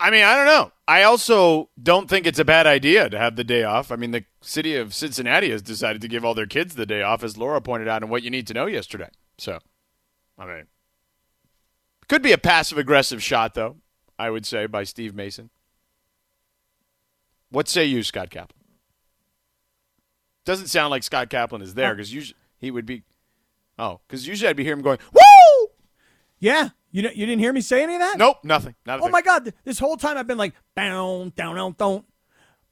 I mean, I don't know. I also don't think it's a bad idea to have the day off. I mean, the city of Cincinnati has decided to give all their kids the day off, as Laura pointed out in what you need to know yesterday. So, I mean, could be a passive aggressive shot, though, I would say, by Steve Mason. What say you, Scott Kaplan? Doesn't sound like Scott Kaplan is there because usually he would be. Oh, because usually I'd be hearing him going, "Woo!" Yeah, you you didn't hear me say any of that? Nope, nothing. Not oh my god! This whole time I've been like, bound, down, down, don't,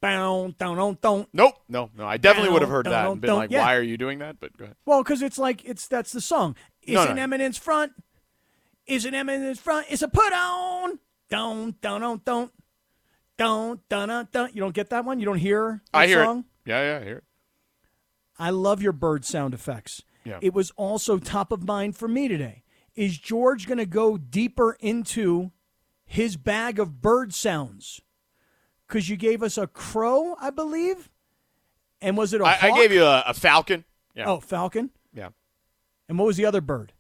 bound, down, down, don't. Nope, no, no. I definitely Down, would have heard down, that down, and been down. like, Yeah. "Why are you doing that?" But go ahead. Well, because it's like it's that's the song. Is No, an no. eminence front? Is an eminence front? It's a put on. Don't, don't, don't, don't, don't, don't, don't, don't. You don't get that one. You don't hear. The I hear song? it. Yeah, yeah, I hear it. I love your bird sound effects. Yeah. It was also top of mind for me today. Is George going to go deeper into his bag of bird sounds? Because you gave us a crow, I believe. And was it a I, hawk? gave you a, a falcon. Yeah. Oh, falcon. Yeah. And what was the other bird?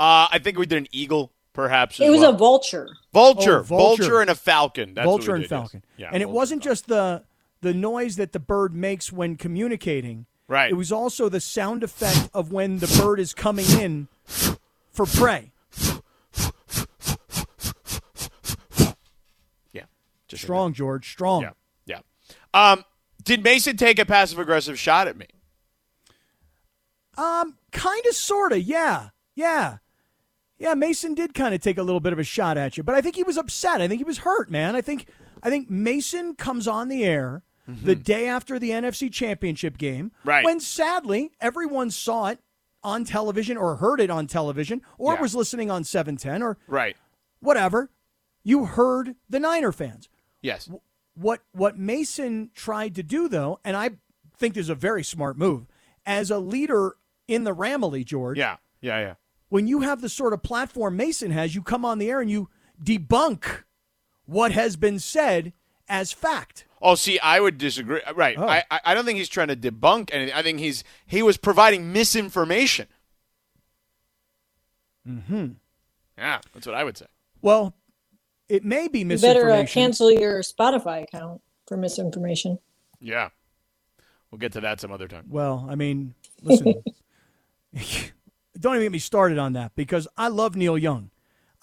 Uh, I think we did an eagle, perhaps. It as was well. a vulture. Oh, vulture, vulture. and a falcon. That's what vulture we and did, yes. falcon. Yeah, and it wasn't falcon. just the the noise that the bird makes when communicating. Right. It was also the sound effect of when the bird is coming in for prey. yeah. Just Strong, George. Strong. Yeah. Yeah. Um, did Mason take a passive aggressive shot at me? Um, kind of, sort of. Yeah. Yeah. Yeah, Mason did kind of take a little bit of a shot at you, but I think he was upset. I think he was hurt, man. I think I think Mason comes on the air the day after the NFC Championship game, Right. when sadly everyone saw it on television or heard it on television or Yeah. was listening on 710 or Right. whatever. You heard the Niner fans. Yes. What what Mason tried to do though, and I think this is a very smart move, as a leader in the Ramily, George. Yeah. Yeah. Yeah. When you have the sort of platform Mason has, you come on the air and you debunk what has been said as fact. Oh, see, I would disagree. Right. Oh. I, I I don't think he's trying to debunk anything. I think he's he was providing misinformation. Mm-hmm. Yeah, that's what I would say. Well, it may be misinformation. You better uh, cancel your Spotify account for misinformation. Yeah. We'll get to that some other time. Well, I mean, listen, don't even get me started on that because I love Neil Young.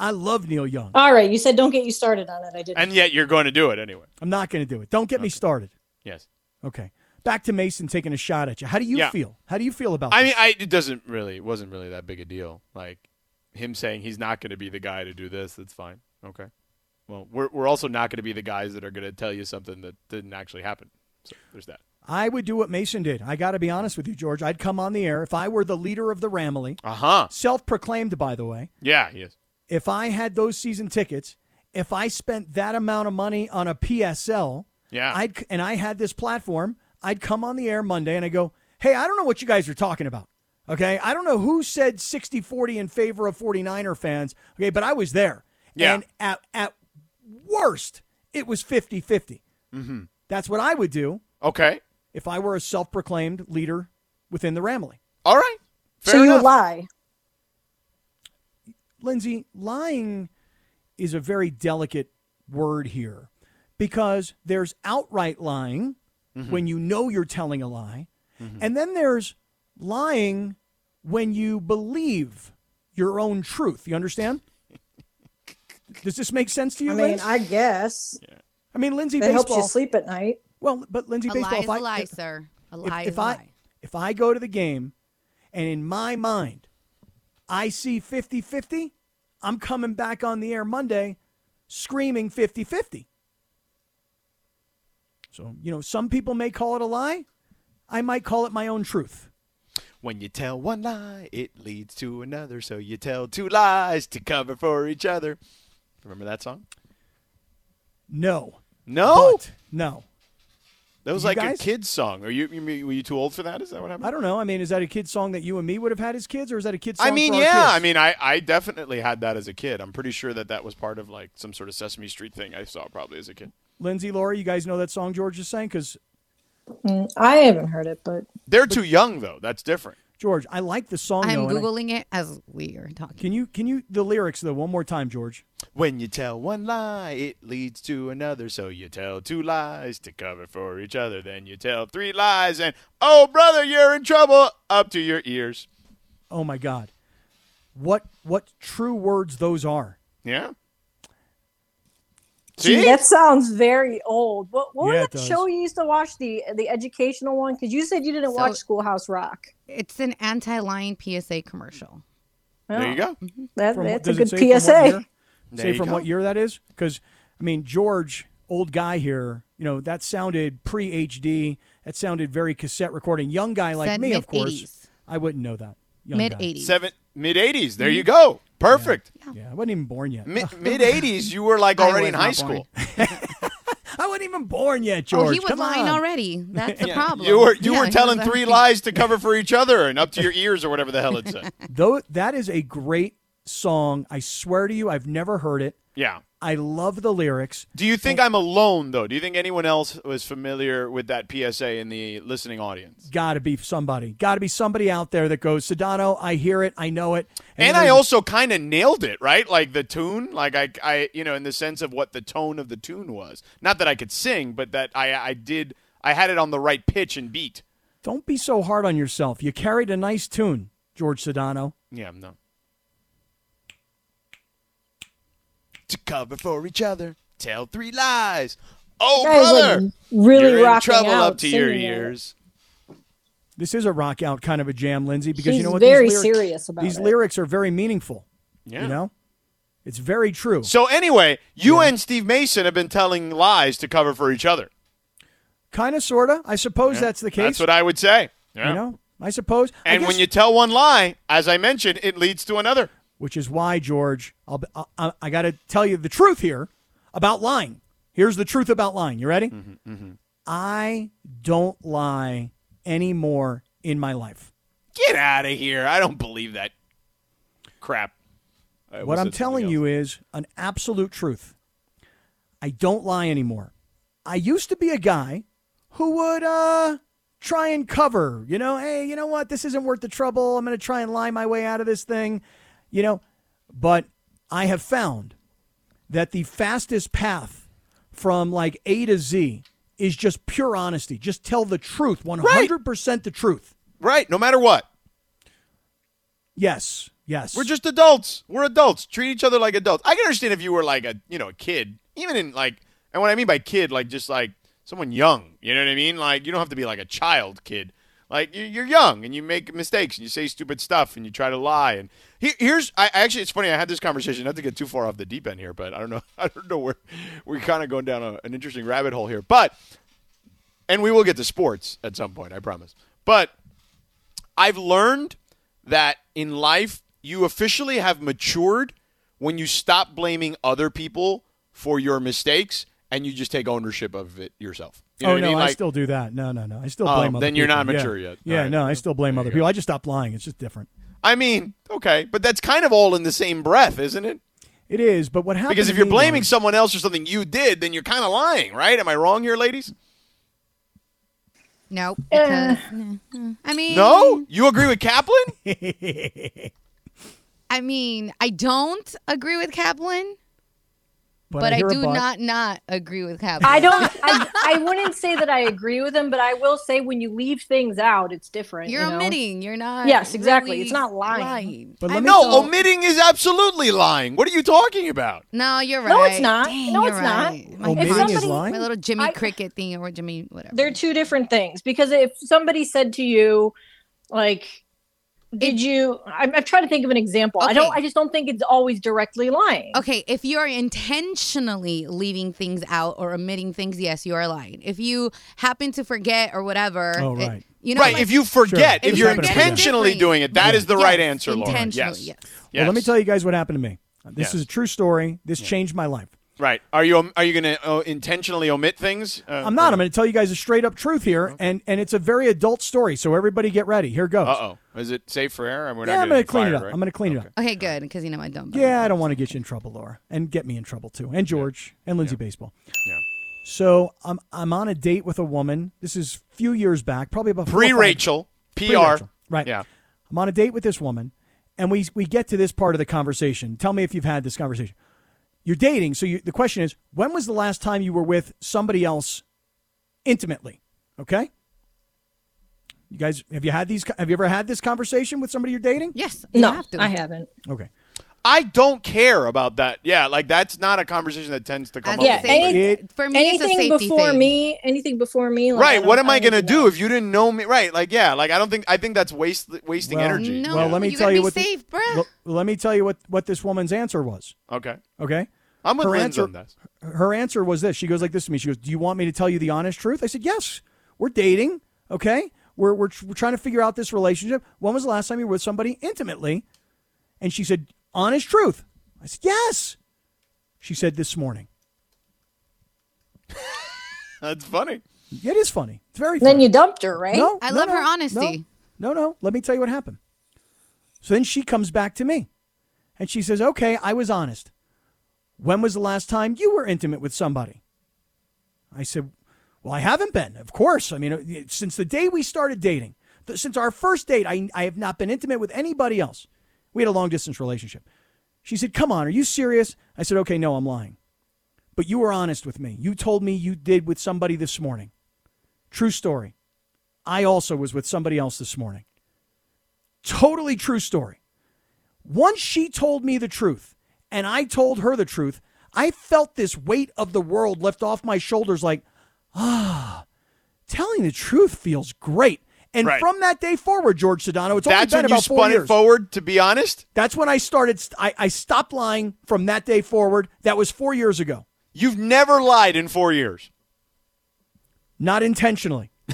I love Neil Young. All right, you said don't get you started on it. I didn't. And yet you're going to do it anyway. I'm not going to do it. Don't get me started. Yes. Okay. Back to Mason taking a shot at you. How do you Yeah. feel? How do you feel about I this? mean, I it doesn't really it wasn't really that big a deal. Like him saying he's not going to be the guy to do this. That's fine. Okay. Well, we're we're also not going to be the guys that are going to tell you something that didn't actually happen. So there's that. I would do what Mason did. I got to be honest with you, George. I'd come on the air if I were the leader of the Ramily, Uh huh. self-proclaimed, by the way. Yeah. He is. If I had those season tickets, if I spent that amount of money on a PSL, Yeah. I'd and I had this platform, I'd come on the air Monday and I go, "Hey, I don't know what you guys are talking about." Okay? I don't know who said 60-40 in favor of 49er fans. Okay, but I was there. Yeah. And at at worst, it was 50-50. Mm-hmm. That's what I would do Okay. if I were a self-proclaimed leader within the Ramily. All right. Fair so you lie. Lindsay, lying is a very delicate word here because there's outright lying mm-hmm. when you know you're telling a lie, mm-hmm. and then there's lying when you believe your own truth. You understand? Does this make sense to you, I mean, Linz? I guess I mean, Lindsay, that helps baseball. you sleep at night. Well, but Lindsay, A baseball. lie if is I, a lie, if- sir. A lie if is a I lie. if I go to the game and in my mind I see 50-50, I'm coming back on the air Monday screaming 50-50. So, you know, some people may call it a lie. I might call it my own truth. When you tell one lie, it leads to another. So you tell two lies to cover for each other. Remember that song? No. No. But, no. That was You like guys? a kid's song. Are you, you were you too old for that? Is that what happened? I don't know. I mean, is that a kid song that you and me would have had as kids, or is that a kid song? I mean, for our yeah. kids? I mean, I, I definitely had that as a kid. I'm pretty sure that that was part of like some sort of Sesame Street thing I saw probably as a kid. Lindsay, Laura, you guys know that song George is saying? Because Mm, I haven't heard it, but They're too young though. That's different. George, I like the song. I'm though, and I- googling it as we are talking. can you can you the lyrics though one more time, George? When you tell one lie, it leads to another. So you tell two lies to cover for each other. Then you tell three lies, and oh, brother, you're in trouble up to your ears. Oh my God, what what true words those are? Yeah. Gee, that sounds very old. What, what Yeah, was that show you used to watch the the educational one? Because you said you didn't So- watch Schoolhouse Rock. It's an anti-lying PSA commercial. There you go. That, mm-hmm. From that's a good say from PSA. year? Say from go. what year that is? Because I mean, George, old guy here, you know, that sounded pre HD. That sounded very cassette recording. Young guy like Said me, of course. mid-eighties. I wouldn't know that. Mid 80s. Seven mid '80s. There you mm. go. Perfect. Yeah, I wasn't even born yet. Mid mid '80s. You were like already in high school. I wasn't even born yet, George. oh, he was Come lying on. already. That's the Yeah. problem. You were you Yeah, were he telling was three lies to cover for each other and up to your ears or whatever the hell it said. Though that is a great song. I swear to you, I've never heard it. Yeah. I love the lyrics. Do you think I'm alone though? Do you think anyone else was familiar with that PSA in the listening audience? Got to be somebody. Got to be somebody out there that goes, Sedano, I hear it, I know it. And then I also kind of nailed it, right? Like the tune, like I, I, you know, in the sense of what the tone of the tune was. Not that I could sing, but that I, I did, I had it on the right pitch and beat. don't be so hard on yourself. You carried a nice tune, George Sedano. Yeah, no. To cover for each other, tell three lies. Oh, Guys, brother, like really you're in trouble out, up to your singing it. ears. This is a rock out kind of a jam, Lindsay, because you know what? very these lyrics, serious about These it. lyrics are very meaningful. Yeah. You know? It's very true. So anyway, you and Steve Mason have been telling lies to cover for each other. Kind of, sort of. I suppose that's the case. That's what I would say. Yeah. You know? I suppose. I and when you tell one lie, as I mentioned, it leads to another. Which is why George, I'll, I, I got to tell you the truth here about lying. Here's the truth about lying. You ready? Mm-hmm, I don't lie anymore in my life. Get out of here. I don't believe that crap. I What I'm telling you is an absolute truth. I don't lie anymore. I used to be a guy who would uh try and cover, you know, hey, you know what? This isn't worth the trouble. I'm going to try and lie my way out of this thing, you know. But I have found that the fastest path from like A to Z is just pure honesty. Just tell the truth, 100% the truth. Right, no matter what. Yes. Yes. We're just adults. We're adults. Treat each other like adults. I can understand if you were like a, you know, a kid. Even in like and what I mean by kid, like just like someone young. You know what I mean? Like you don't have to be like a child kid. Like you- you're young and you make mistakes and you say stupid stuff and you try to lie. And he- here's, I actually, it's funny. I had this conversation. Not to get too far off the deep end here, but I don't know. I don't know where we're kind of going down a, an interesting rabbit hole here. But and we will get to sports at some point. I promise. But I've learned that in life you officially have matured when you stop blaming other people for your mistakes and you just take ownership of it yourself. You know oh no, I mean? I still do that. No, no, no. I still Oh, blame other then you're people. not Yeah. mature yet. Yeah, All right. no, I still blame other you people. I just stopped lying. It's just different. I mean, okay, but that's kind of all in the same breath, isn't it? It is, but what happens? Because if you're blaming though- someone else for something you did, then you're kind of lying, right? Am I wrong here, ladies? No, eh. because I mean, No? You agree with Kaplan? I mean, I don't agree with Kaplan, but, I, hear a do but. not not agree with Kaplan. I don't. I, I wouldn't say that I agree with him, but I will say when you leave things out, it's different. You're you know? omitting. You're not. Yes, exactly. really It's not lying. But let me No, tell- omitting is absolutely lying. What are you talking about? No, you're right. No, it's not. Dang, No, you're it's not. My, Omitting my- is lying. my little Jimmy I- Cricket thing or Jimmy whatever. They're two different things because if somebody said to you, like, did you? I'm, I'm trying to think of an example. I don't. I just don't think it's always directly lying. Okay, if you are intentionally leaving things out or omitting things, yes, you are lying. If you happen to forget or whatever, Oh, it- right. you know, right, like- if you forget, Sure. if If you're you forget, it's intentionally different. doing it, that is the Yes, right answer, Laura. intentionally, Yes. yes. Well, let me tell you guys what happened to me. This Yes. is a true story. This changed my life. Right. Are you are you going to uh, intentionally omit things? Uh, I'm not. I'm going to tell you guys a straight up truth here, and and it's a very adult story. So everybody get ready. Here goes. Uh oh. Is it safe for air? We're Yeah, I'm going to clean it up. I'm going to clean it up. Okay, good, because you know I don't. Yeah, I don't want to get you in trouble, Laura, and get me in trouble too, and George and Lindsay Baseball. Yeah. So I'm I'm on a date with a woman. This is a few years back, probably about pre Rachel PR. Pre-Rachel, right? Yeah. I'm on a date with this woman, and we we get to this part of the conversation. Tell me if you've had this conversation. You're dating, so you, the question is, when was the last time you were with somebody else intimately? Okay. You guys, have you had these? Have you ever had this conversation with somebody you're dating? Yes, you No, have to. I haven't. Okay. I don't care about that. Yeah, like that's not a conversation that tends to come As up. Yeah, any- It- for me, it's a anything before thing. me, anything before me. Like, right. What am I don't going to do know. if you didn't know me? Right. Like, yeah. Like, I don't think, I think that's waste, wasting Well, energy. No, Well, let me you tell you be what. the- safe, bruh. L- let me tell you what what this woman's answer was. Okay. Okay. I'm with Her answer- on this. her answer was this. She goes like this to me. She goes, "Do you want me to tell you the honest truth?" I said, "Yes. We're dating. Okay. We're we're, tr- we're trying to figure out this relationship. When was the last time you were with somebody intimately?" And she said, "Honest truth." I said, "Yes." She said this morning. That's funny. It is funny. It's very funny. Then you dumped her, right? no, I no, love no, her honesty. No, no, no. Let me tell you what happened. So then she comes back to me, and she says, "Okay, I was honest. When was the last time you were intimate with somebody?" I said, Well, I haven't been, of course. I mean, uh, since the day we started dating, since our first date, I, I have not been intimate with anybody else. We had a long distance relationship. She said, Come on, are you serious? I said, Okay, no, I'm lying. But you were honest with me. You told me you did with somebody this morning. True story. I also was with somebody else this morning. Totally true story. Once she told me the truth and I told her the truth, I felt this weight of the world lift off my shoulders like, ah, telling the truth feels great. And Right. from that day forward, George Sedano, it's That's only been when you about four spun years. it forward. To be honest, That's when I started. I, I stopped lying from that day forward. That was four years ago. you've never lied in four years. Not intentionally.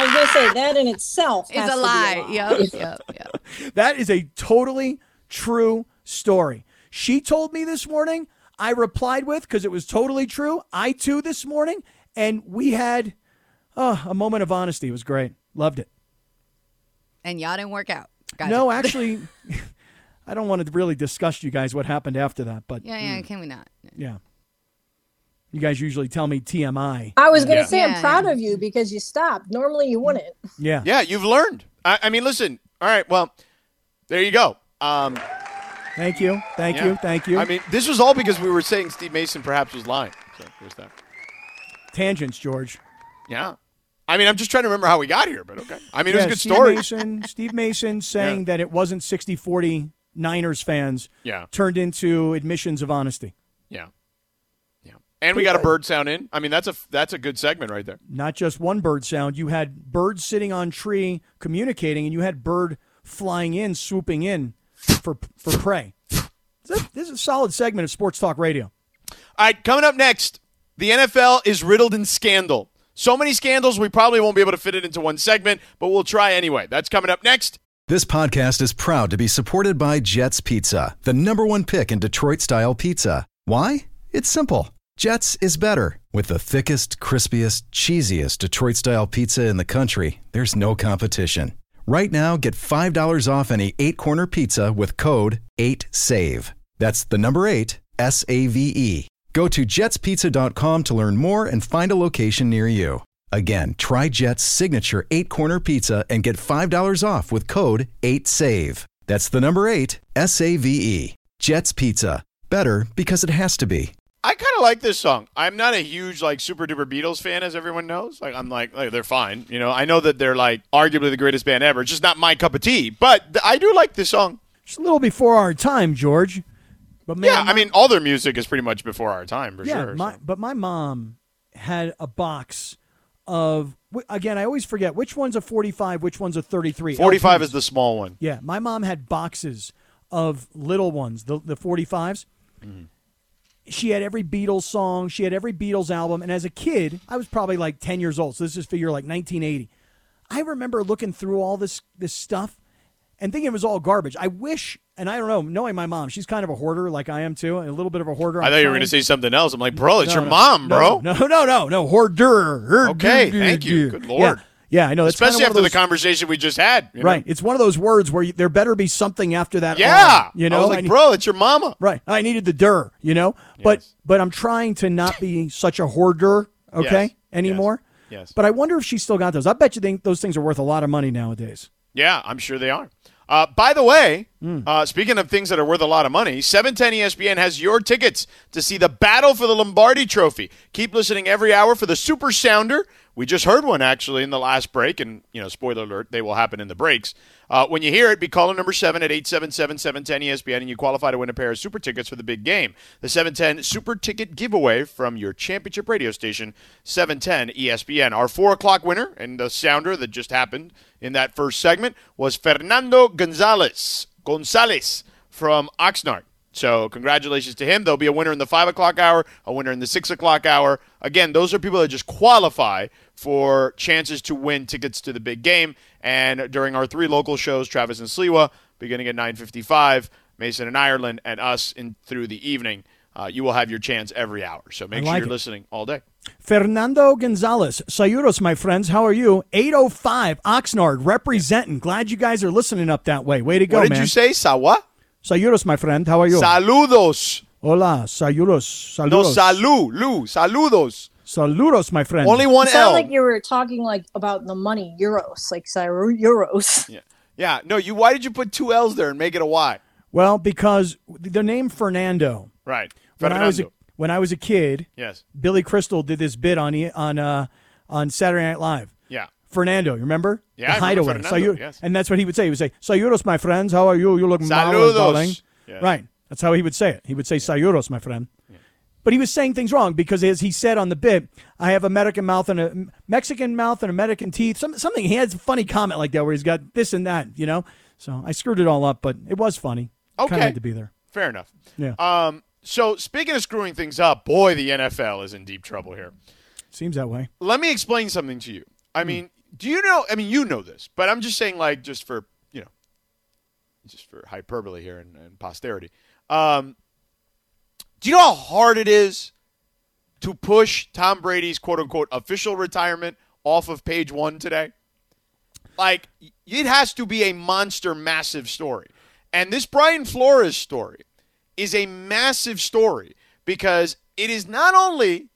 I was going to say that in itself is a lie. lie. Yep, yep, yep. That is a totally true story. She told me this morning. I replied with because it was totally true. I too this morning, and we had uh, a moment of honesty. It was great. Loved it. And y'all didn't work out. Gotcha. No, actually, I don't want to really discuss you guys what happened after that, but Yeah, yeah. Can we not? yeah, you guys usually tell me TMI. I was going to Yeah. say Yeah, I'm proud yeah. of you because you stopped. Normally you wouldn't. Yeah, Yeah, you've learned. I, I mean, listen. All right. Well, there you go. Um, Thank you, thank yeah. you, thank you. I mean, this was all because we were saying Steve Mason perhaps was lying. So there's that. Tangents, George. Yeah. I mean, I'm just trying to remember how we got here, but okay. I mean, it was a good Steve story. Mason, Steve Mason saying Yeah. that it wasn't 60-40 Niners fans Yeah. turned into admissions of honesty. Yeah. Yeah. And we got a bird sound in. I mean, that's a that's a good segment right there. Not just one bird sound. You had birds sitting on tree communicating, and you had bird flying in, swooping in for for prey. This is- this is a solid segment of Sports Talk Radio. All right, coming up next, the NFL is riddled in scandal. So many scandals, we probably won't be able to fit it into one segment, but we'll try anyway. That's coming up next. This podcast is proud to be supported by Jets Pizza, the number one pick in Detroit style pizza. Why? It's simple. Jets is better. With the thickest, crispiest, cheesiest Detroit style pizza in the country, there's no competition. Right now, get $5 off any eight corner pizza with code 8SAVE. That's the number eight, S A V E. Go to jetspizza.com to learn more and find a location near you. Again, try Jet's signature eight corner pizza and get $5 off with code 8SAVE. That's the number eight, S A V E. Jet's Pizza. Better because it has to be. I kind of like this song. I'm not a huge like super duper Beatles fan, as everyone knows. Like I'm like, like, they're fine. You know, I know that they're like arguably the greatest band ever. It's just not my cup of tea. But th- I do like this song. It's a little before our time, George. But man, yeah, I mean, all their music is pretty much before our time for yeah, sure. my, so. but my mom had a box of again. I always forget which one's a forty-five, which one's a thirty-three. 45 LPs. is the small one. Yeah, my mom had boxes of little ones, the the 45s. Mm-hmm. She had every Beatles song, she had every Beatles album, and as a kid, I was probably like 10 years old. So this is figure like 1980. I remember looking through all this this stuff and thinking it was all garbage. I wish, and I don't know, knowing my mom, she's kind of a hoarder like I am too, a little bit of a hoarder. I I'm thought you were going to say something else. I'm like, bro, it's No, your no, mom, no, bro. No, no, no, no, hoarder. Okay, thank you. Good Lord. Yeah, yeah I know. Of Especially of after the conversation we just had. you know? Right. It's one of those words where you, there better be something after that. Yeah. You know, I was like, need- bro, it's your mama. Right. I needed the dir, you know? But Yes. but I'm trying to not be such a hoarder, okay, Yes. anymore. Yes. But I wonder if she still got those. I bet you think those things are worth a lot of money nowadays. Yeah, I'm sure they are. Uh, by the way, Hmm. uh, speaking of things that are worth a lot of money, 710 ESPN has your tickets to see the battle for the Lombardi Trophy. Keep listening every hour for the Super Sounder. We just heard one actually in the last break, and you know, spoiler alert, they will happen in the breaks. Uh, when you hear it, be calling number seven at 877-710 ESPN, and you qualify to win a pair of super tickets for the big game. The 710 Super Ticket giveaway from your championship radio station, 710 ESPN. Our four o'clock winner and the sounder that just happened in that first segment was Fernando Gonzalez. Gonzalez from Oxnard. So congratulations to him. There'll be a winner in the five o'clock hour, a winner in the six o'clock hour. Again, those are people that just qualify for chances to win tickets to the big game. And during our three local shows, Travis and Sliwa, beginning at 9:55, Mason and Ireland, and us in through the evening, uh, you will have your chance every hour. So make I sure you're it. listening all day. Fernando Gonzalez, Sayuros, my friends. How are you? 805 Oxnard representing. Glad you guys are listening up that way. Way to go, what did man. you say, Sawa? Sayuros, my friend. How are you? Saludos. Hola, Sayuros. No, Saludos. salu, lu, saludos. Saludos, my friend. Only one It sounded L. like you were talking like about the money euros, like Cyro euros. Yeah. Yeah. No, you why did you put two L's there and make it a Y? Well, because the name Fernando. Right. When I was a, when I was a kid, Yes. Billy Crystal did this bit on E- on uh, on Saturday Night Live. Yeah. Fernando, you remember? Yeah, the hideaway. Fernando, Sayu- yes. And that's what he would say. He would say, "Sayuros, my friends. How are you? You look marvelous, Saludos. darling." Yes. Right. That's how he would say it. He would say, "Sayuros, my friend." But he was saying things wrong because, as he said on the bit, I have American mouth and a Mexican mouth and American teeth. Some, something he has a funny comment like that where he's got this and that, you know. So I screwed it all up, but it was funny. Okay. Kind of had to be there. Fair enough. Yeah. Um, so speaking of screwing things up, boy, the NFL is in deep trouble here. Seems that way. Let me explain something to you. I mean, do you know? I mean, you know this, but I'm just saying, like, just for you know, just for hyperbole here and, and posterity. Um, do you know how hard it is to push Tom Brady's quote unquote official retirement off of page one today? Like, it has to be a monster, massive story. And this Brian Flores story is a massive story because it is not only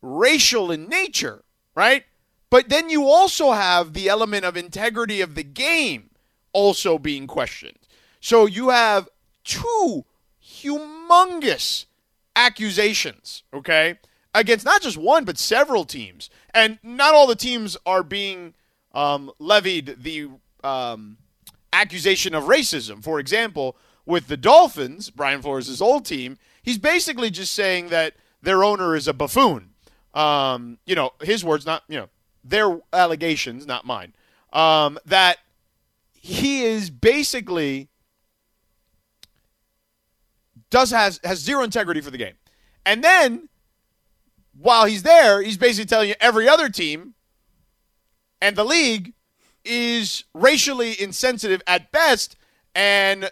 racial in nature, right? But then you also have the element of integrity of the game also being questioned. So you have two humongous accusations, okay, against not just one, but several teams. And not all the teams are being um, levied the um, accusation of racism. For example, with the Dolphins, Brian Flores' old team, he's basically just saying that their owner is a buffoon. Um, you know, his words, not, you know, their allegations, not mine. Um, that he is basically does has has zero integrity for the game. And then while he's there, he's basically telling you every other team and the league is racially insensitive at best and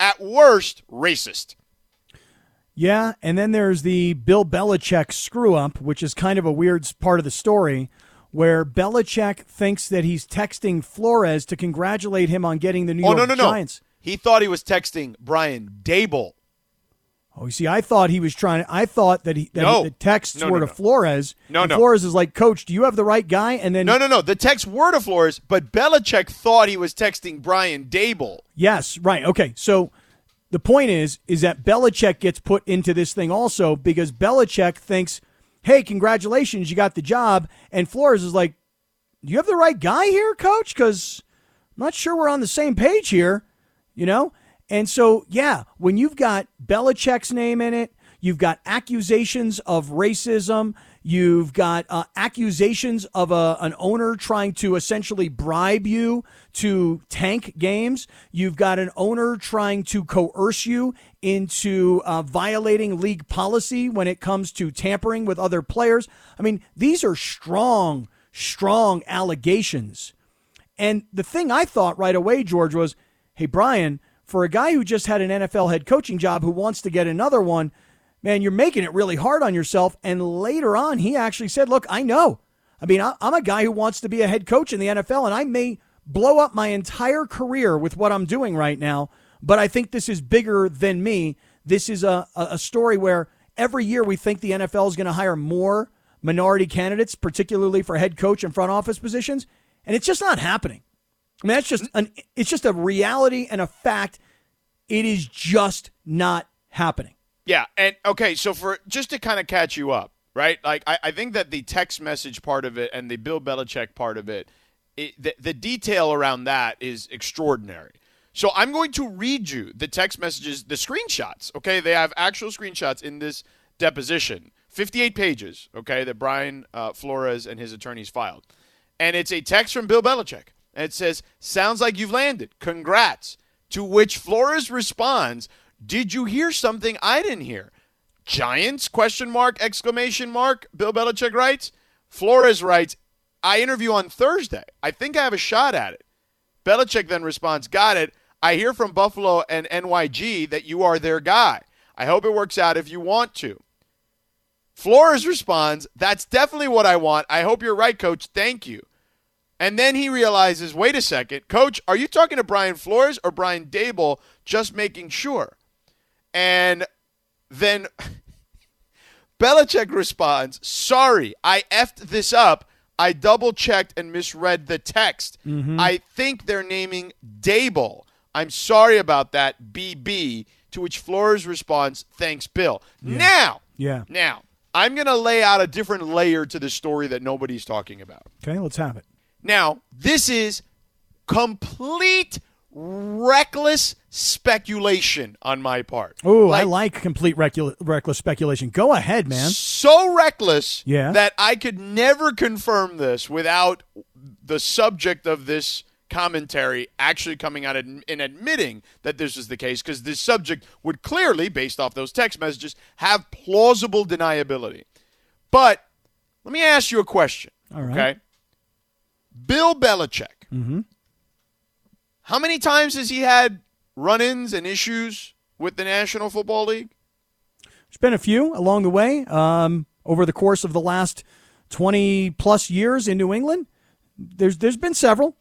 at worst racist. Yeah, and then there's the Bill Belichick screw up, which is kind of a weird part of the story, where Belichick thinks that he's texting Flores to congratulate him on getting the New Oh York no no no! Giants. He thought he was texting Brian Daboll. Oh, you see, I thought he was trying. I thought that he that No. the texts No, were no, to. Flores. No, no. Flores is like, Coach, do you have the right guy? And then No no no! The text were to Flores, but Belichick thought he was texting Brian Daboll. Yes, right. Okay. So the point is is that Belichick gets put into this thing also because Belichick thinks, "Hey, congratulations, you got the job." And Flores is like, "Do you have the right guy here, coach? Cuz I'm not sure we're on the same page here." You know? And so, yeah, when you've got Belichick's name in it, you've got accusations of racism, you've got uh, accusations of a, an owner trying to essentially bribe you to tank games, you've got an owner trying to coerce you into uh, violating league policy when it comes to tampering with other players. I mean, these are strong, strong allegations. And the thing I thought right away, George, was hey, Brian, for a guy who just had an NFL head coaching job who wants to get another one, man, you're making it really hard on yourself. And later on, he actually said, look, I know. I mean, I'm a guy who wants to be a head coach in the NFL, and I may blow up my entire career with what I'm doing right now, but I think this is bigger than me. This is a, a story where every year we think the NFL is going to hire more minority candidates, particularly for head coach and front office positions, and it's just not happening. I mean, that's just an, it's just a reality and a fact. It is just not happening. Yeah, and okay, so for just to kind of catch you up, right? Like I, I think that the text message part of it and the Bill Belichick part of it, it the, the detail around that is extraordinary. So I'm going to read you the text messages, the screenshots. Okay, they have actual screenshots in this deposition, 58 pages. Okay, that Brian uh, Flores and his attorneys filed, and it's a text from Bill Belichick, and it says, "Sounds like you've landed. Congrats." To which Flores responds, "Did you hear something I didn't hear?" Giants question mark exclamation mark. Bill Belichick writes. Flores writes, "I interview on Thursday. I think I have a shot at it." Belichick then responds, "Got it. I hear from Buffalo and NYG that you are their guy. I hope it works out if you want to. Flores responds, That's definitely what I want. I hope you're right, coach. Thank you. And then he realizes, wait a second, coach, are you talking to Brian Flores or Brian Daboll? Just making sure. And then Belichick responds, Sorry, I effed this up. I double checked and misread the text. Mm-hmm. I think they're naming Daboll. I'm sorry about that, BB. To which Flores responds, Thanks, Bill. Now, Yeah. now, I'm going to lay out a different layer to the story that nobody's talking about. Okay, let's have it. Now, this is complete reckless speculation on my part. Oh, I like complete recul- reckless speculation. Go ahead, man. So reckless Yeah. that I could never confirm this without the subject of this commentary actually coming out and and admitting that this is the case because this subject would clearly based off those text messages have plausible deniability but let me ask you a question All right. okay bill belichick mm-hmm. How many times has he had run-ins and issues with the national football league There's been a few along the way um, over the course of the last 20 plus years in New England. There's there's been several.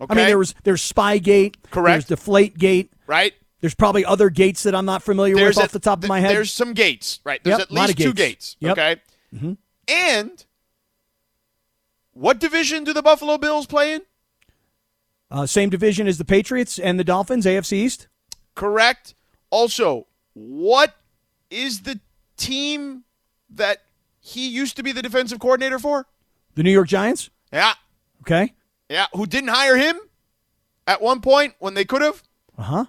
okay I mean, there was there's Spygate, Correct. There's Deflategate. right There's probably other gates that I'm not familiar with a- off the top of my head. There's some gates, right? There's Yep, at least of two gates. gates. Yep. Mm-hmm. Okay. And what division do the Buffalo Bills play in? Uh, same division as the Patriots and the Dolphins, AFC East. Correct. Also, what is the team that he used to be the defensive coordinator for? The New York Giants. Yeah. Okay. Yeah. Who didn't hire him at one point when they could have? Uh huh.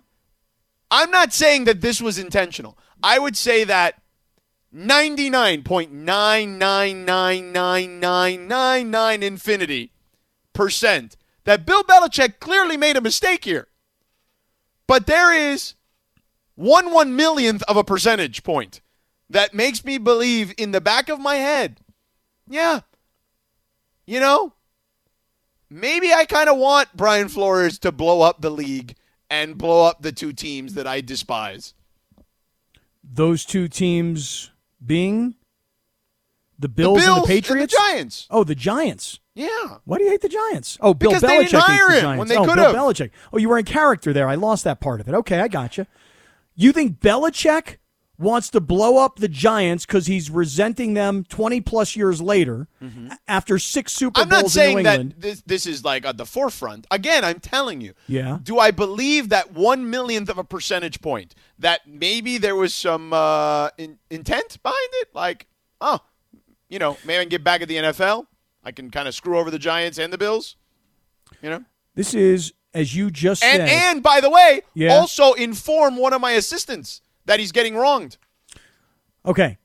I'm not saying that this was intentional. I would say that 99.9999999 infinity percent that Bill Belichick clearly made a mistake here. But there is one one millionth of a percentage point that makes me believe in the back of my head, yeah, you know, maybe I kind of want Brian Flores to blow up the league and blow up the two teams that I despise. Those two teams being the Bills, the Bills and the Patriots. and the Giants. Oh, the Giants. Yeah. Why do you hate the Giants? Oh, Bill Because they Belichick didn't hates the him Giants. when they oh, could Bill. Belichick. Oh, you were in character there. I lost that part of it. Okay, I got you. You think Belichick wants to blow up the Giants because he's resenting them 20 plus years later after six Super Mm-hmm. I'm Bowls not in New saying that England? this, this is like at the forefront. Again, I'm telling you. Yeah. Do I believe that one millionth of a percentage point that maybe there was some uh, in, intent behind it? Like, oh, you know, maybe I can get back at the NFL. I can kind of screw over the Giants and the Bills. You know, This is, as you just and said. and by the way, Yeah. also inform one of my assistants that he's getting wronged. Okay.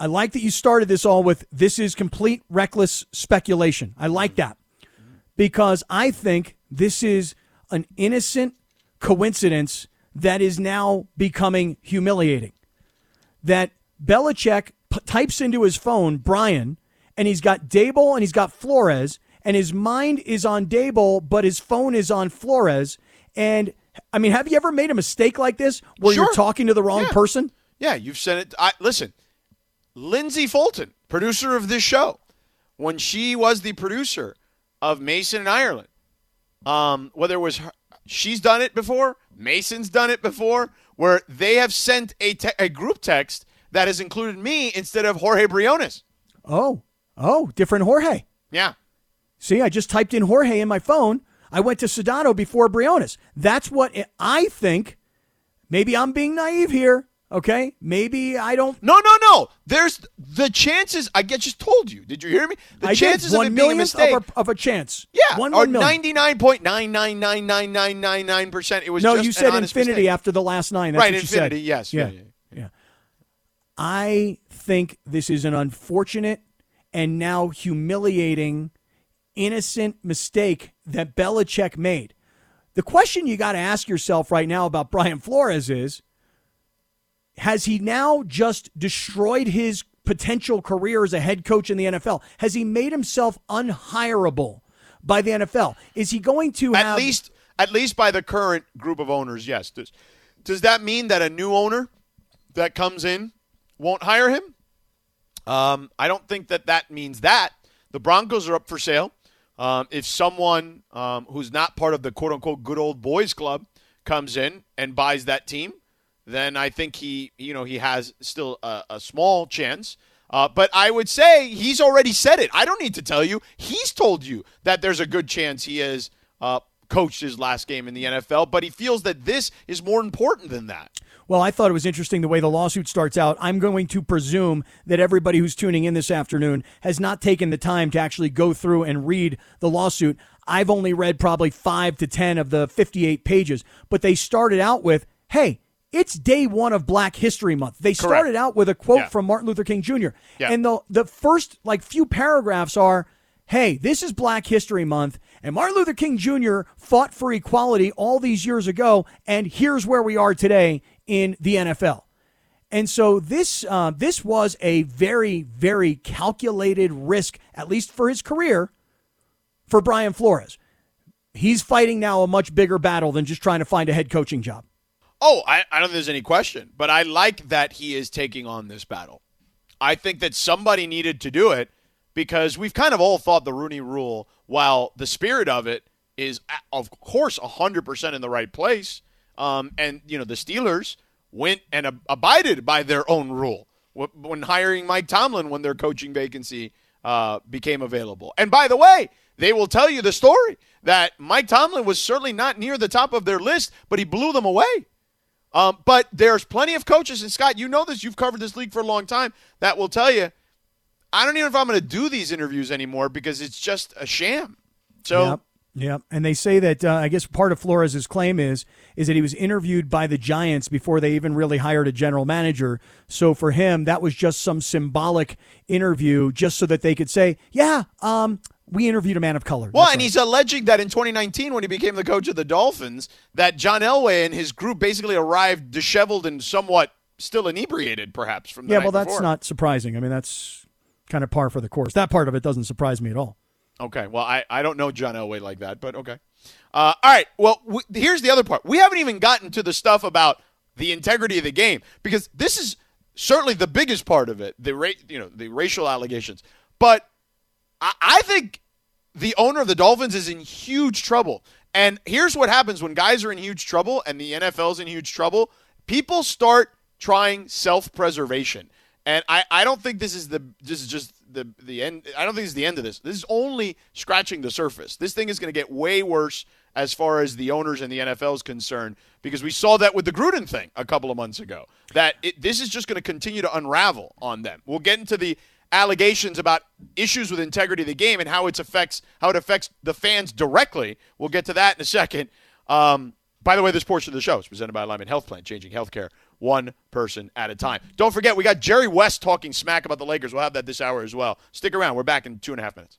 I like that you started this all with this is complete reckless speculation. I like that because I think this is an innocent coincidence that is now becoming humiliating. That Belichick p- types into his phone Brian, and he's got Daboll and he's got Flores, and his mind is on Daboll, but his phone is on Flores, and I mean, have you ever made a mistake like this where Sure. you're talking to the wrong Yeah. person? Yeah, you've sent it. I listen. Lindsay Fulton, producer of this show, when she was the producer of Mason in Ireland, um, whether it was her, she's done it before, Mason's done it before, where they have sent a, te- a group text that has included me instead of Jorge Briones. Oh, oh, different Jorge. Yeah, See, I just typed in Jorge in my phone. I went to Sedano before Briones. That's what I think. Maybe I'm being naive here. Okay, maybe I don't. no, no, no. There's the chances. I get just told you. Did you hear me? The I chances did. of it being a millionth mistake. of a, of a chance. yeah, one one million. ninety nine point nine nine nine nine nine nine nine percent. It was No, you said infinity mistake. after the last nine. That's Right, what you said. infinity, yes, Yeah. yeah, yeah. yeah. I think this is an unfortunate and now humiliating, innocent mistake that Belichick made. The question you got to ask yourself right now about Brian Flores is has he now just destroyed his potential career as a head coach in the NFL? Has he made himself unhireable by the NFL? Is he going to At least, at least by the current group of owners, yes. Does, does that mean that a new owner that comes in won't hire him? Um, I don't think that that means that. The Broncos are up for sale. Um, if someone um, who's not part of the quote unquote good old boys club comes in and buys that team, then I think he, you know, he has still a, a small chance. Uh, but I would say he's already said it. I don't need to tell you. He's told you that there's a good chance he has uh, coached his last game in the NFL, but he feels that this is more important than that. Well, I thought it was interesting the way the lawsuit starts out. I'm going to presume that everybody who's tuning in this afternoon has not taken the time to actually go through and read the lawsuit. I've only read probably five to 10 of the 58 pages, but they started out with, hey, it's day one of Black History Month. They started out with a quote Yeah. from Martin Luther King Jr. Yeah. And the, the first like few paragraphs are, hey, this is Black History Month, and Martin Luther King Jr. fought for equality all these years ago, and here's where we are today in the NFL. And so this uh, this was a very very calculated risk, at least for his career, for Brian Flores. He's fighting now a much bigger battle than just trying to find a head coaching job. Oh, I, I don't think there's any question, but I like that he is taking on this battle. I think that somebody needed to do it because we've kind of all thought the Rooney Rule, while the spirit of it is, of course, 100% in the right place, um, and you know the Steelers went and ab- abided by their own rule when hiring Mike Tomlin when their coaching vacancy uh, became available. And by the way, they will tell you the story that Mike Tomlin was certainly not near the top of their list, but he blew them away. Um, but there's plenty of coaches, and Scott, you know this. You've covered this league for a long time. That will tell you, I don't even know if I'm going to do these interviews anymore because it's just a sham. So Yep. Yep. And they say that uh, I guess part of Flores's claim is is that he was interviewed by the Giants before they even really hired a general manager. So for him, that was just some symbolic interview, just so that they could say, "Yeah, um, we interviewed a man of color." Well, That's and right. he's alleging that in 2019, when he became the coach of the Dolphins, that John Elway and his group basically arrived disheveled and somewhat still inebriated, perhaps from the yeah. Well, that's before. not surprising. I mean, that's kind of par for the course. That part of it doesn't surprise me at all. Okay. Well, I, I don't know John Elway like that, but okay. Uh, all right. Well, here's the other part. We haven't even gotten to the stuff about the integrity of the game because this is certainly the biggest part of it. The ra- you know the racial allegations, but I, I think the owner of the Dolphins is in huge trouble. And here's what happens when guys are in huge trouble and the NFL's in huge trouble. People start trying self-preservation. And I, I don't think this is the this is just the the end. I don't think this is the end of this. This is only scratching the surface. This thing is going to get way worse as far as the owners and the NFL is concerned because we saw that with the Gruden thing a couple of months ago. That it, this is just going to continue to unravel on them. We'll get into the allegations about issues with integrity of the game and how it affects how it affects the fans directly. We'll get to that in a second. Um, by the way, this portion of the show is presented by Alignment Health Plan, changing healthcare one person at a time. Don't forget, we got Jerry West talking smack about the Lakers. We'll have that this hour as well. Stick around. We're back in two and a half minutes.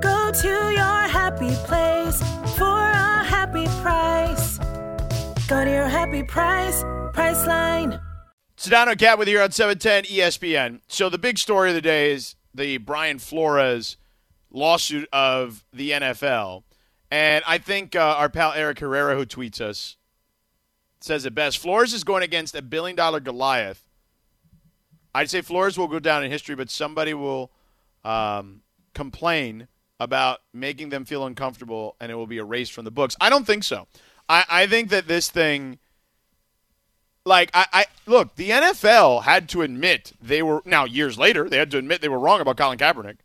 Go to your happy place for a happy price. Go to your happy price, Priceline. Sedano Kap with you on 710 ESPN. So the big story of the day is the Brian Flores lawsuit of the NFL. And I think uh, our pal Eric Herrera, who tweets us, says it best. Flores is going against a billion dollar Goliath. I'd say Flores will go down in history, but somebody will um, complain about making them feel uncomfortable and it will be erased from the books. I don't think so. I, I think that this thing like I, I look, the NFL had to admit they were now years later they had to admit they were wrong about Colin Kaepernick.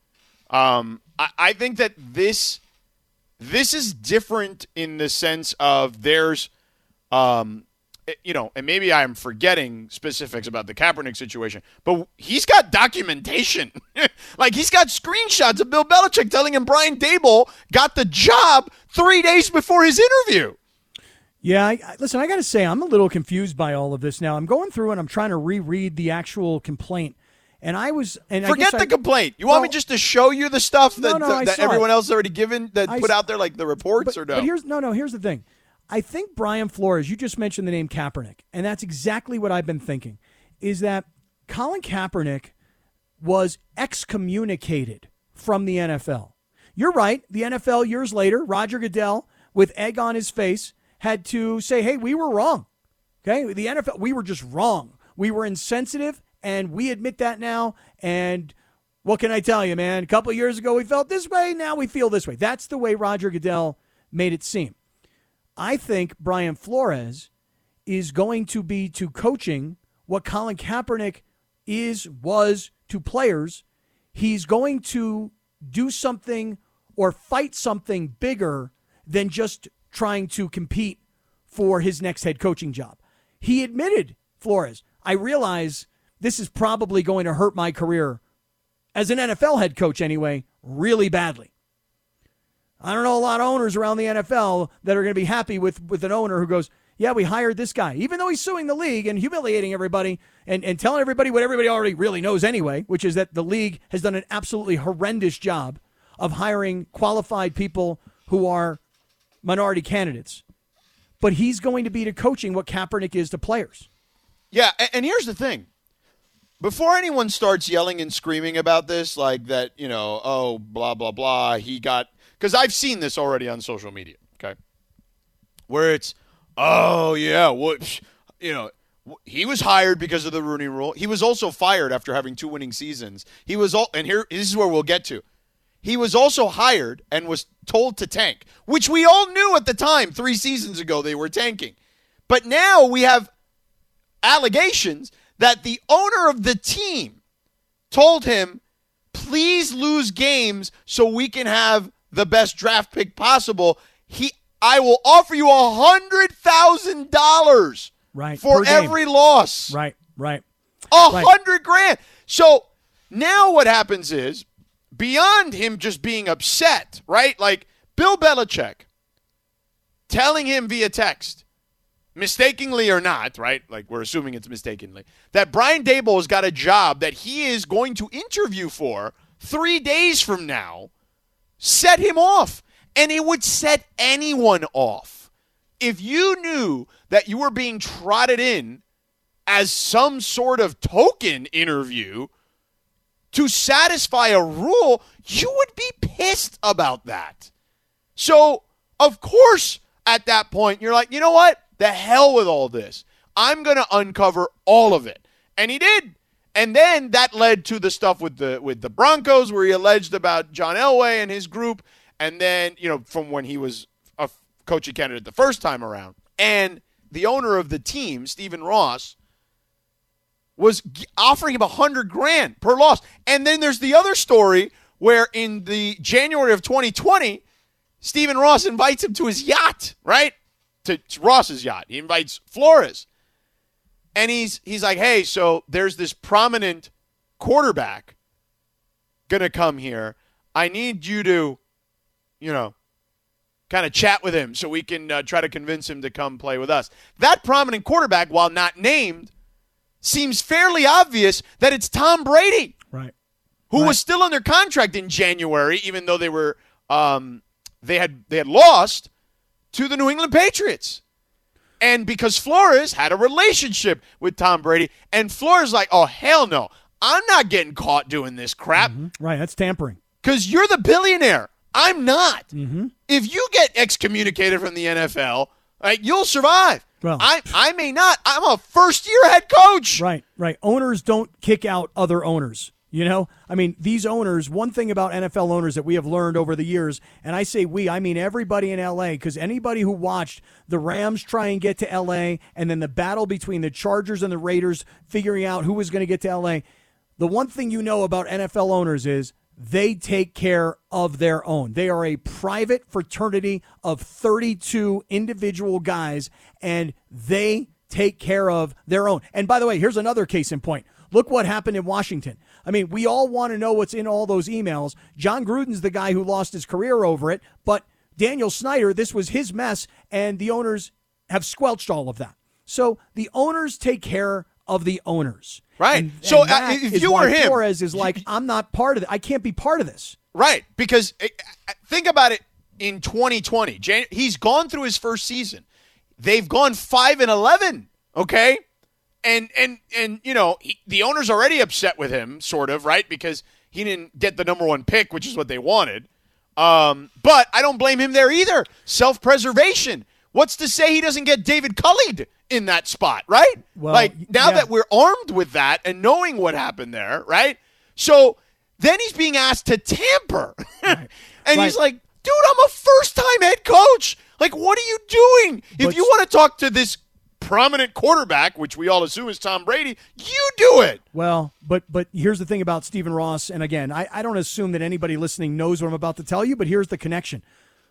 Um, I, I think that this this is different in the sense of there's, um, Eh, you know, and maybe I'm forgetting specifics about the Kaepernick situation, but he's got documentation. like he's got screenshots of Bill Belichick telling him Brian Daboll got the job three days before his interview. Yeah, I, I, listen, I got to say, I'm a little confused by all of this now. I'm going through and I'm trying to reread the actual complaint. And I was, and forget I the complaint. You well, want me just to show you the stuff that, no, no, that everyone it. else already given that I put out there, like the reports, but, or no? But here's no, no. Here's the thing. I think Brian Flores. You just mentioned the name Kaepernick, and that's exactly what I've been thinking. Is that Colin Kaepernick was excommunicated from the NFL? You're right. The NFL years later, Roger Goodell, with egg on his face, had to say, "Hey, we were wrong." Okay, the NFL, we were just wrong. We were insensitive and we admit that now. And what can I tell you, man? A couple years ago, we felt this way. Now we feel this way. That's the way Roger Goodell made it seem. I think Brian Flores is going to be to coaching what Colin Kaepernick is, was to players. He's going to do something or fight something bigger than just trying to compete for his next head coaching job. He admitted, Flores, I realize this is probably going to hurt my career as an NFL head coach anyway, really badly. I don't know a lot of owners around the NFL that are going to be happy with, with an owner who goes, Yeah, we hired this guy, even though he's suing the league and humiliating everybody and, and telling everybody what everybody already really knows anyway, which is that the league has done an absolutely horrendous job of hiring qualified people who are minority candidates. But he's going to be to coaching what Kaepernick is to players. Yeah, and here's the thing before anyone starts yelling and screaming about this, like that, you know, oh, blah, blah, blah, he got, because I've seen this already on social media, okay? Where it's, oh, yeah, what, you know, he was hired because of the Rooney rule. He was also fired after having two winning seasons. He was all, and here, this is where we'll get to. He was also hired and was told to tank, which we all knew at the time, three seasons ago, they were tanking. But now we have allegations that the owner of the team told him, please lose games so we can have the best draft pick possible. He I will offer you a hundred thousand dollars right for every loss. Right, right. A hundred grand. So now what happens is beyond him just being upset, right? Like Bill Belichick telling him via text, mistakenly or not, right? Like we're assuming it's mistakenly, that Brian Daboll has got a job that he is going to interview for three days from now, set him off. And it would set anyone off. If you knew that you were being trotted in as some sort of token interview, to satisfy a rule, you would be pissed about that. So, of course, at that point, you're like, you know what? The hell with all this. I'm going to uncover all of it. And he did. And then that led to the stuff with the with the Broncos where he alleged about John Elway and his group and then, you know, from when he was a coaching candidate the first time around. And the owner of the team, Stephen Ross, was offering him a hundred grand per loss. And then there's the other story where in the January of 2020, Stephen Ross invites him to his yacht, right? To, to Ross's yacht. He invites Flores. And he's he's like, hey, so there's this prominent quarterback gonna come here. I need you to, you know, kind of chat with him so we can uh, try to convince him to come play with us. That prominent quarterback, while not named, seems fairly obvious that it's Tom Brady, Right. who Right. was still under contract in January, even though they were um, they had they had lost to the New England Patriots. And because Flores had a relationship with Tom Brady, and Flores like, oh hell no, I'm not getting caught doing this crap Right. That's tampering. because you're the billionaire. I'm not. Mm-hmm. If you get excommunicated from the NFL, like, you'll survive. Well- I I may not. I'm a first year head coach. Right, right. Owners don't kick out other owners. You know, I mean, these owners, one thing about NFL owners that we have learned over the years, and I say we, I mean everybody in LA, because anybody who watched the Rams try and get to LA and then the battle between the Chargers and the Raiders figuring out who was going to get to LA, the one thing you know about NFL owners is they take care of their own. They are a private fraternity of 32 individual guys, and they take care of their own. And by the way, here's another case in point. Look what happened in Washington. I mean, we all want to know what's in all those emails. Jon Gruden's the guy who lost his career over it, but Daniel Snyder, this was his mess, and the owners have squelched all of that. So the owners take care of the owners. Right. And- So, and uh, if you were him- Flores is like, I'm not part of it. I can't be part of this. Right, because uh, uh, think about it. In 2020, Jan- he's gone through his first season. They've gone five and 11. Okay, and and and you know he, the owner's already upset with him, sort of, right? Because he didn't get the number one pick, which is what they wanted. Um, but I don't blame him there either. Self preservation. What's to say he doesn't get David Cullied in that spot, right? Well, like now yeah. that we're armed with that and knowing what happened there, right? So then he's being asked to tamper. and he's like, dude, I'm a first time head coach. Like, what are you doing? if you want to talk to this prominent quarterback, which we all assume is Tom Brady, you do it. Well, but but here's the thing about Stephen Ross, and again, I, I don't assume that anybody listening knows what I'm about to tell you, but here's the connection.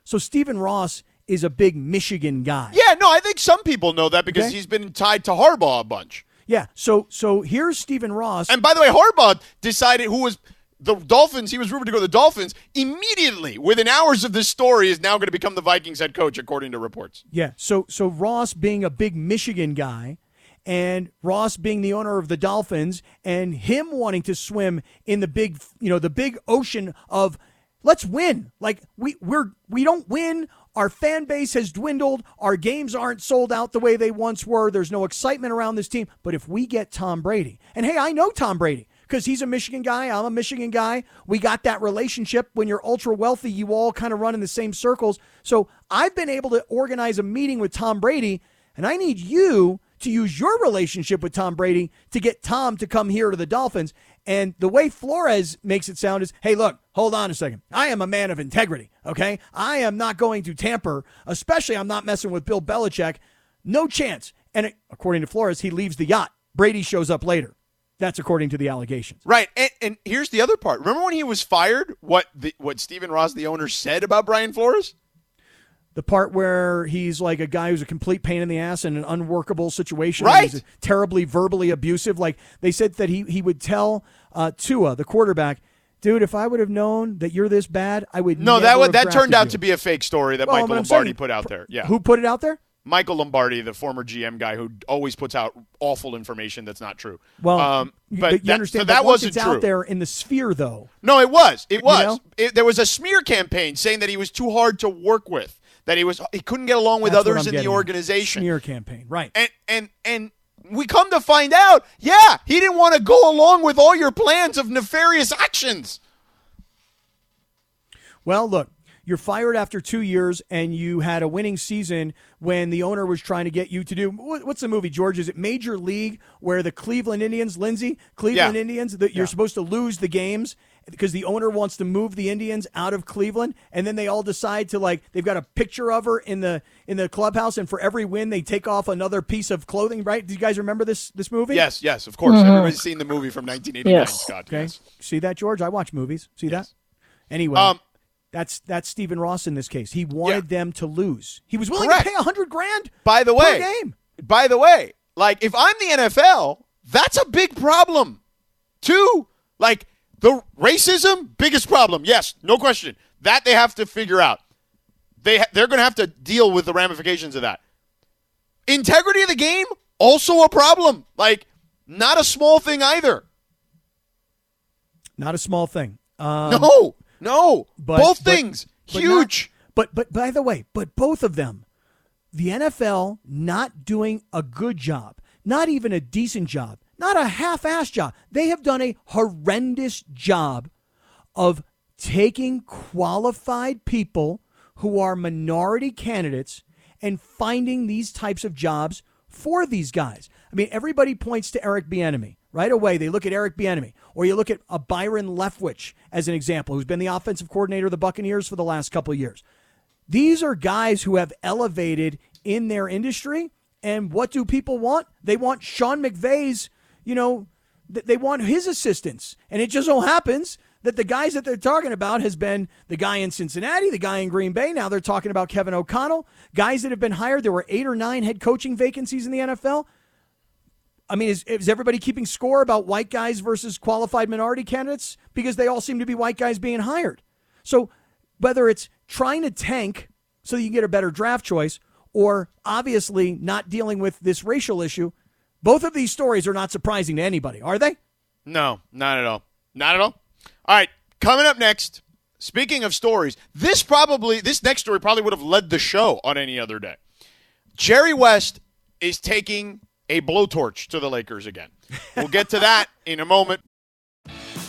So Stephen Ross is a big Michigan guy. Yeah, no, I think some people know that because Okay. he's been tied to Harbaugh a bunch. Yeah. So so here's Stephen Ross. And by the way, Harbaugh decided who was the Dolphins. He was rumored to go to the Dolphins immediately. Within hours of this story, is now going to become the Vikings head coach, according to reports. Yeah. So so Ross being a big Michigan guy and Ross being the owner of the Dolphins and him wanting to swim in the big you know the big ocean of let's win. Like we we're we don't win. Our fan base has dwindled. Our games aren't sold out the way they once were. There's no excitement around this team. But if we get Tom Brady, and hey, I know Tom Brady because he's a Michigan guy. I'm a Michigan guy. We got that relationship. When you're ultra wealthy, you all kind of run in the same circles. So I've been able to organize a meeting with Tom Brady, and I need you to use your relationship with Tom Brady to get Tom to come here to the Dolphins. And the way Flores makes it sound is, hey, look, hold on a second. I am a man of integrity, okay? I am not going to tamper, especially I'm not messing with Bill Belichick. No chance. And according to Flores, he leaves the yacht. Brady shows up later. That's according to the allegations. Right, and, and here's the other part. Remember when he was fired? What the, what Stephen Ross, the owner, said about Brian Flores? The part where he's like a guy who's a complete pain in the ass in an unworkable situation. Right. He's terribly verbally abusive. Like they said that he, he would tell uh, Tua, the quarterback, dude, if I would have known that you're this bad, I would No, never that would, that turned out you." to be a fake story that Well, Michael but I'm Lombardi saying- put out there. Yeah, Who put it out there? Michael Lombardi, the former GM guy who always puts out awful information that's not true. Well, um, you- but, you that, understand so that wasn't true. out there in the sphere, though. No, it was. It was. know? It, there was a smear campaign saying that he was too hard to work with. That he was he couldn't get along with That's others in the organization. Smear campaign, right? And and and we come to find out, yeah, he didn't want to go along with all your plans of nefarious actions. Well, look, you're fired after two years, and you had a winning season when the owner was trying to get you to do what's the movie, George? Is it Major League, where the Cleveland Indians, Lindsay, Cleveland Yeah. Indians, that you're supposed to lose the games because the owner wants to move the Indians out of Cleveland, and then they all decide to like they've got a picture of her in the in the clubhouse, and for every win they take off another piece of clothing. Right? Do you guys remember this this movie? Yes, yes, of course. Everybody's seen the movie from 1989, Yes. Scott. Okay. Yes. See that, George? I watch movies. See that? Anyway, Um, that's that's Stephen Ross in this case. He wanted them to lose. He was willing Correct. to pay a hundred grand By the per way, game. by the way, like if I'm the NFL, that's a big problem. Two, like the racism, biggest problem. Yes, no question. That they have to figure out. They ha- they're going to have to deal with the ramifications of that. Integrity of the game, also a problem. Like not a small thing either. Not a small thing. Um, no, no, but- both but- things but huge. not- but but by the way, but both of them, the NFL not doing a good job, not even a decent job, not a half-ass job. They have done a horrendous job of taking qualified people who are minority candidates and finding these types of jobs for these guys. I mean, everybody points to Eric Bieniemy. Right away, they look at Eric Bieniemy, or you look at a Byron Leftwich as an example, who's been the offensive coordinator of the Buccaneers for the last couple of years. These are guys who have elevated in their industry. And what do people want? They want Sean McVay's, you know, th- they want his assistance. And it just so happens that the guys that they're talking about has been the guy in Cincinnati, the guy in Green Bay. Now they're talking about Kevin O'Connell, guys that have been hired. There were eight or nine head coaching vacancies in the NFL. I mean, is, is everybody keeping score about white guys versus qualified minority candidates? Because they all seem to be white guys being hired. So whether it's trying to tank so you can get a better draft choice or obviously not dealing with this racial issue, both of these stories are not surprising to anybody, are they? No, not at all. Not at all. All right, coming up next. Speaking of stories, this probably this next story probably would have led the show on any other day. Jerry West is taking a blowtorch to the Lakers again. We'll get to that in a moment.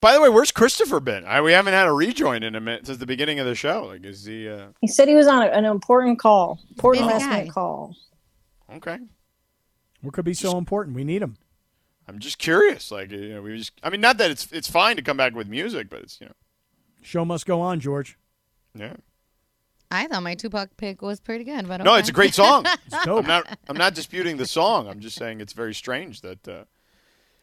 By the way, where's Christopher been? I, we haven't had a rejoin in a minute since the beginning of the show. Like, is he? Uh, He said he was on a- an important call, important Busy last guy. minute call. okay. What could be so important? We need him. I'm just curious. Like, you know, we just. I mean, not that it's it's fine to come back with music, but it's you know, Show must go on, George. yeah. I thought my Tupac pick was pretty good, but No, okay. it's a great song. It's dope. I'm not. I'm not disputing the song. I'm just saying it's very strange that uh,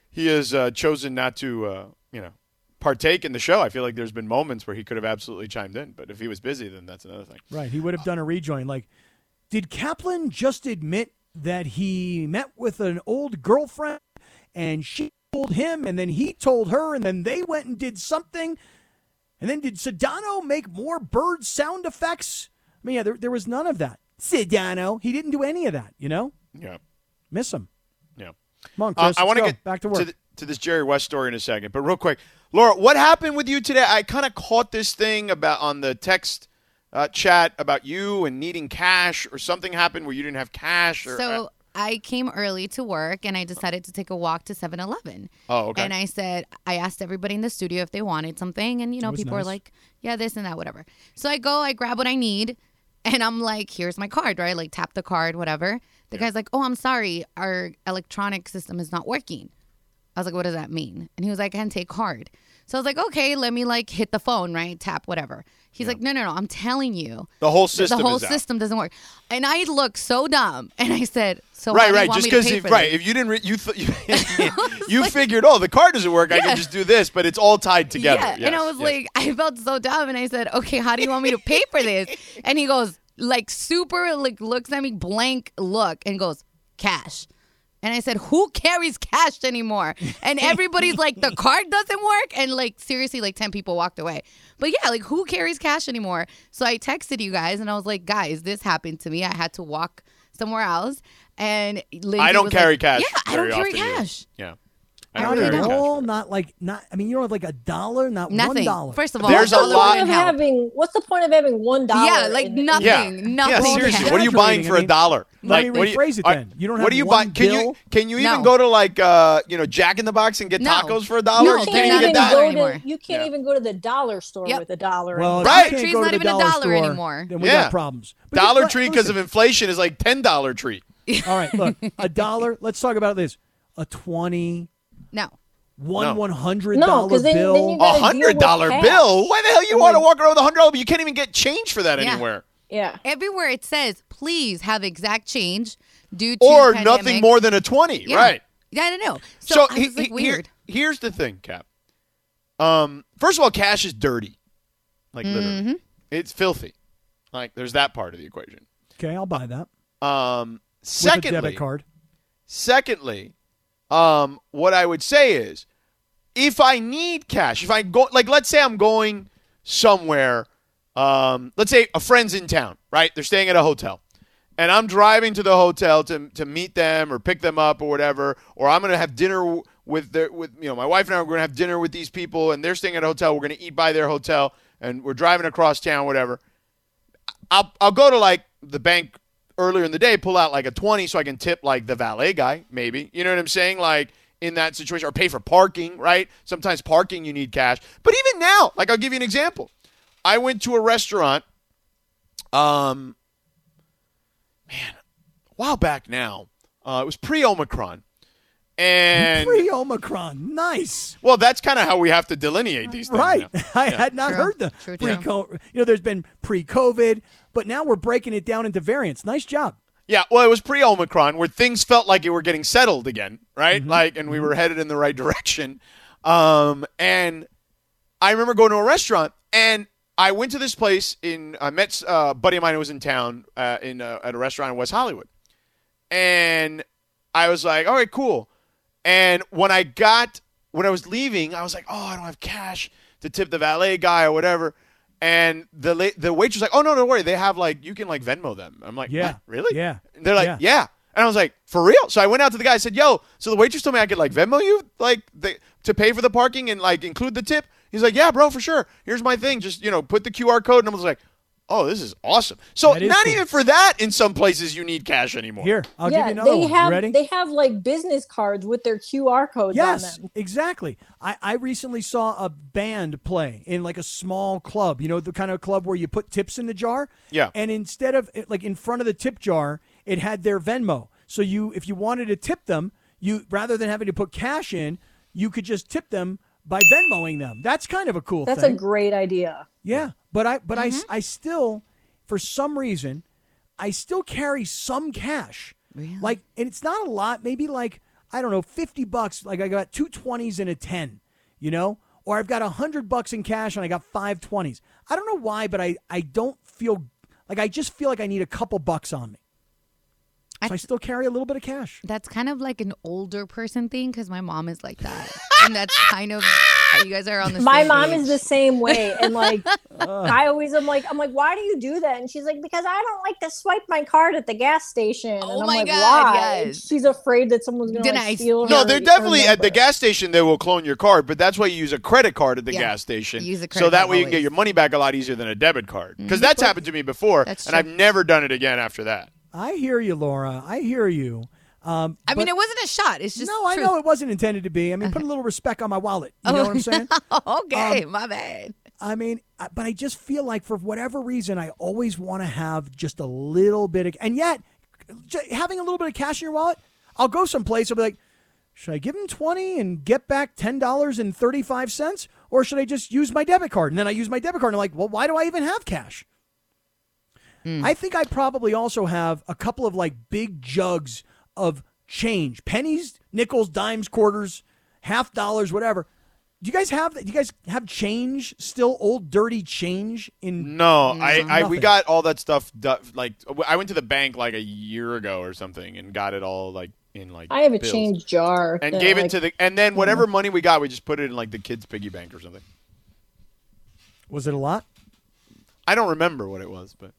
he has uh, chosen not to, uh, you know, partake in the show. I feel like there's been moments where he could have absolutely chimed in, but if he was busy, then that's another thing. Right. He would have done a rejoin. Like, did Kaplan just admit that he met with an old girlfriend and she told him and then he told her and then they went and did something? And then did Sedano make more bird sound effects? I mean, yeah, there, there was none of that. Sedano, he didn't do any of that, you know? Yeah, Miss him. yeah. Come on, Uh, Chris. I want to get back to work. To, the, to this Jerry West story in a second, but real quick, Laura, what happened with you today? I kind of caught this thing about on the text uh, chat about you and needing cash, or something happened where you didn't have cash. Or, uh, So I came early to work and I decided to take a walk to 7 Eleven. Oh, okay. And I said, I asked everybody in the studio if they wanted something. And, you know, was people were nice. like, yeah, this and that, whatever. So I go, I grab what I need. And I'm like, here's my card, right? Like, tap the card, whatever. The guy's like, oh, I'm sorry. Our electronic system is not working. I was like, what does that mean? And he was like, I can't take card. So I was like, okay, let me like hit the phone, right? Tap whatever. He's like, no, no, no. I'm telling you. the whole system. the whole is out. system doesn't work. And I looked so dumb. And I said, so Right, right. Just because, right? this? If you didn't, re- you th- you, you figured, oh, the card doesn't work. I can just do this, but it's all tied together. Yeah. and I was yes. like, I felt so dumb. And I said, okay, how do you want me to pay for this? And he goes, like, super, like, looks at me, blank look, and goes, cash. And I said, "Who carries cash anymore?" And everybody's like, "The card doesn't work." And like seriously, like ten people walked away. But yeah, like who carries cash anymore? So I texted you guys and I was like, "Guys, this happened to me. I had to walk somewhere else." And Lindsay I don't carry like, cash. Yeah, I don't carry often either. cash. Yeah. I Not don't at all. Not like not. I mean, you don't have like a dollar. Not one Nothing. dollar. First of all, There's a What's the lot- point of having? What's the point of having one dollar? Yeah, like in- in- nothing. Yeah. Nothing. Yeah, seriously. it's What are you buying for I a mean, dollar? let me what do rephrase it are- then. You don't What have do you one buy? Can you can you even No. go to like uh you know Jack in the Box and get No. tacos for a dollar? No, you You can't can't even even get that. go anymore. to. You can't Yep. even go to the dollar store Yep. with a dollar. Well, anymore. Right. you Tree's not even a dollar dollar anymore. Then we Yeah. got problems. Dollar Tree because of inflation is like ten dollar tree. All right, look, a dollar. Let's talk about this. A twenty, No. one No. one hundred No, then- bill. A hundred dollar bill? Why the hell you want to walk around with a hundred dollar bill? You can't even get change for that Yeah. anywhere. Yeah. Everywhere it says, please have exact change due to Or pandemic. nothing more than a twenty, Yeah. right? Yeah, I don't know. So, So, he- like, he- weird. Here, here's the thing, Kap. Um, first of all, cash is dirty. Like Mm-hmm. literally, it's filthy. Like there's that part of the equation. Okay, I'll buy that. Um, With a secondly, debit card. Secondly, um, what I would say is, if I need cash, if I go, like, let's say I'm going somewhere, um, let's say a friend's in town, right? They're staying at a hotel, and I'm driving to the hotel to to meet them or pick them up or whatever, or I'm gonna have dinner with their with you know my wife and I are gonna have dinner with these people, and they're staying at a hotel. We're gonna eat by their hotel, and we're driving across town, whatever. I'll I'll go to like the bank earlier in the day, pull out like a twenty so I can tip like the valet guy, maybe. You know what I'm saying? Like in that situation, or pay for parking, right? Sometimes parking you need cash. But even now, like I'll give you an example. I went to a restaurant, um, man, a while back now. Uh, it was pre-Omicron, and Pre Omicron. Nice. well, that's kind of how we have to delineate these things. Right. now. I had not True. heard the pre You know, there's been pre COVID, but now we're breaking it down into variants. Nice job. Yeah, well, it was pre Omicron where things felt like it were getting settled again, right? Mm-hmm. Like, and we were headed in the right direction. Um, and I remember going to a restaurant, and I went to this place in. I met uh, a buddy of mine who was in town uh, in uh, at a restaurant in West Hollywood, and I was like, "All right, cool." And when I got when I was leaving, I was like, "Oh, I don't have cash to tip the valet guy or whatever." And the la- the waitress like, "Oh no, don't worry. They have like you can like Venmo them." I'm like, Yeah. "What? really?" Yeah. And they're like, Yeah. yeah. And I was like, for real? So I went out to the guy. I said, yo, so the waitress told me I could like Venmo you, like the, to pay for the parking and like include the tip. He's like, yeah, bro, for sure. Here's my thing. Just you know, put the QR code. And I was like, oh, this is awesome. So That is not cool. even for that, in some places, you need cash anymore. Here, I'll yeah, give you another they one. have ready? they have like business cards with their QR codes Yes, on them. exactly. I, I recently saw a band play in like a small club, you know, the kind of club where you put tips in the jar. Yeah. And instead of eh, like in front of the tip jar, it had their Venmo. So you, if you wanted to tip them, you rather than having to put cash in, you could just tip them by Venmoing them. That's kind of a cool That's thing. a great idea. Yeah, but I but Mm-hmm. I I still for some reason I still carry some cash. Like and it's not a lot, maybe like I don't know, 50 bucks, like I got two 20s and a 10, you know? Or I've got a 100 bucks in cash and I got five 20s. I don't know why, but I I don't feel like I just feel like I need a couple bucks on me. So I, I- still carry a little bit of cash. That's kind of like an older person thing because my mom is like that, and that's kind of you guys are on the. My same mom page. is the same way, and like I always am like I'm like, why do you do that? And she's like, because I don't like to swipe my card at the gas station. Oh and I'm my like, God, why? Yes. She's afraid that someone's gonna Then like, I- steal. No, her- they're her definitely at the gas station. They will clone your card, but that's why you use a credit card at the Yeah. gas station. Use a credit so that card way you can get your money back a lot easier than a debit card. Because mm-hmm. that's happened to me before, That's and. I've never done it again after that. I hear you, Laura. I hear you. Um, I mean, it wasn't a shot. It's just no, I know it wasn't intended to be. I mean, put a little respect on my wallet. You know what I'm saying? okay, Um, my bad. I mean, but I just feel like for whatever reason, I always want to have just a little bit of, and yet having a little bit of cash in your wallet, I'll go someplace. I'll be like, should I give him twenty and get back ten dollars and thirty five cents, or should I just use my debit card? And then I use my debit card, and I'm like, well, why do I even have cash? Mm. I think I probably also have a couple of like big jugs of change, pennies, nickels, dimes, quarters, half dollars, whatever. Do you guys have that? Do you guys have change still? Old dirty change in? No, I, I we got all that stuff. du- Like I went to the bank like a year ago or something and got it all like in like I have a bills. change jar and that, gave it to the and then whatever money we got, we just put it in like the kids' piggy bank or something. Was it a lot? I don't remember what it was, but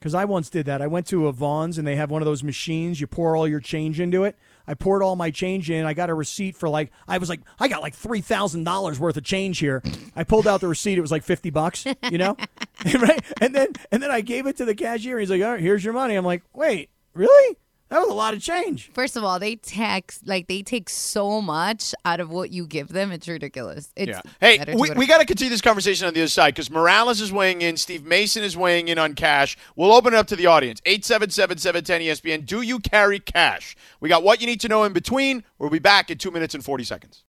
Because I once did that. I went to a Vons and they have one of those machines. You pour all your change into it. I poured all my change in. I got a receipt for like I was like I got like three thousand dollars worth of change here. I pulled out the receipt. It was like fifty bucks, you know, right? And then and then I gave it to the cashier. He's like, "All right, here's your money." I'm like, "Wait, really? That was a lot of change." First of all, they tax like they take so much out of what you give them. It's ridiculous. It's yeah. Hey, we, we got to continue this conversation on the other side because Morales is weighing in. Steve Mason is weighing in on cash. We'll open it up to the audience. 877-710 ESPN. Do you carry cash? We got what you need to know in between. We'll be back in two minutes and 40 seconds.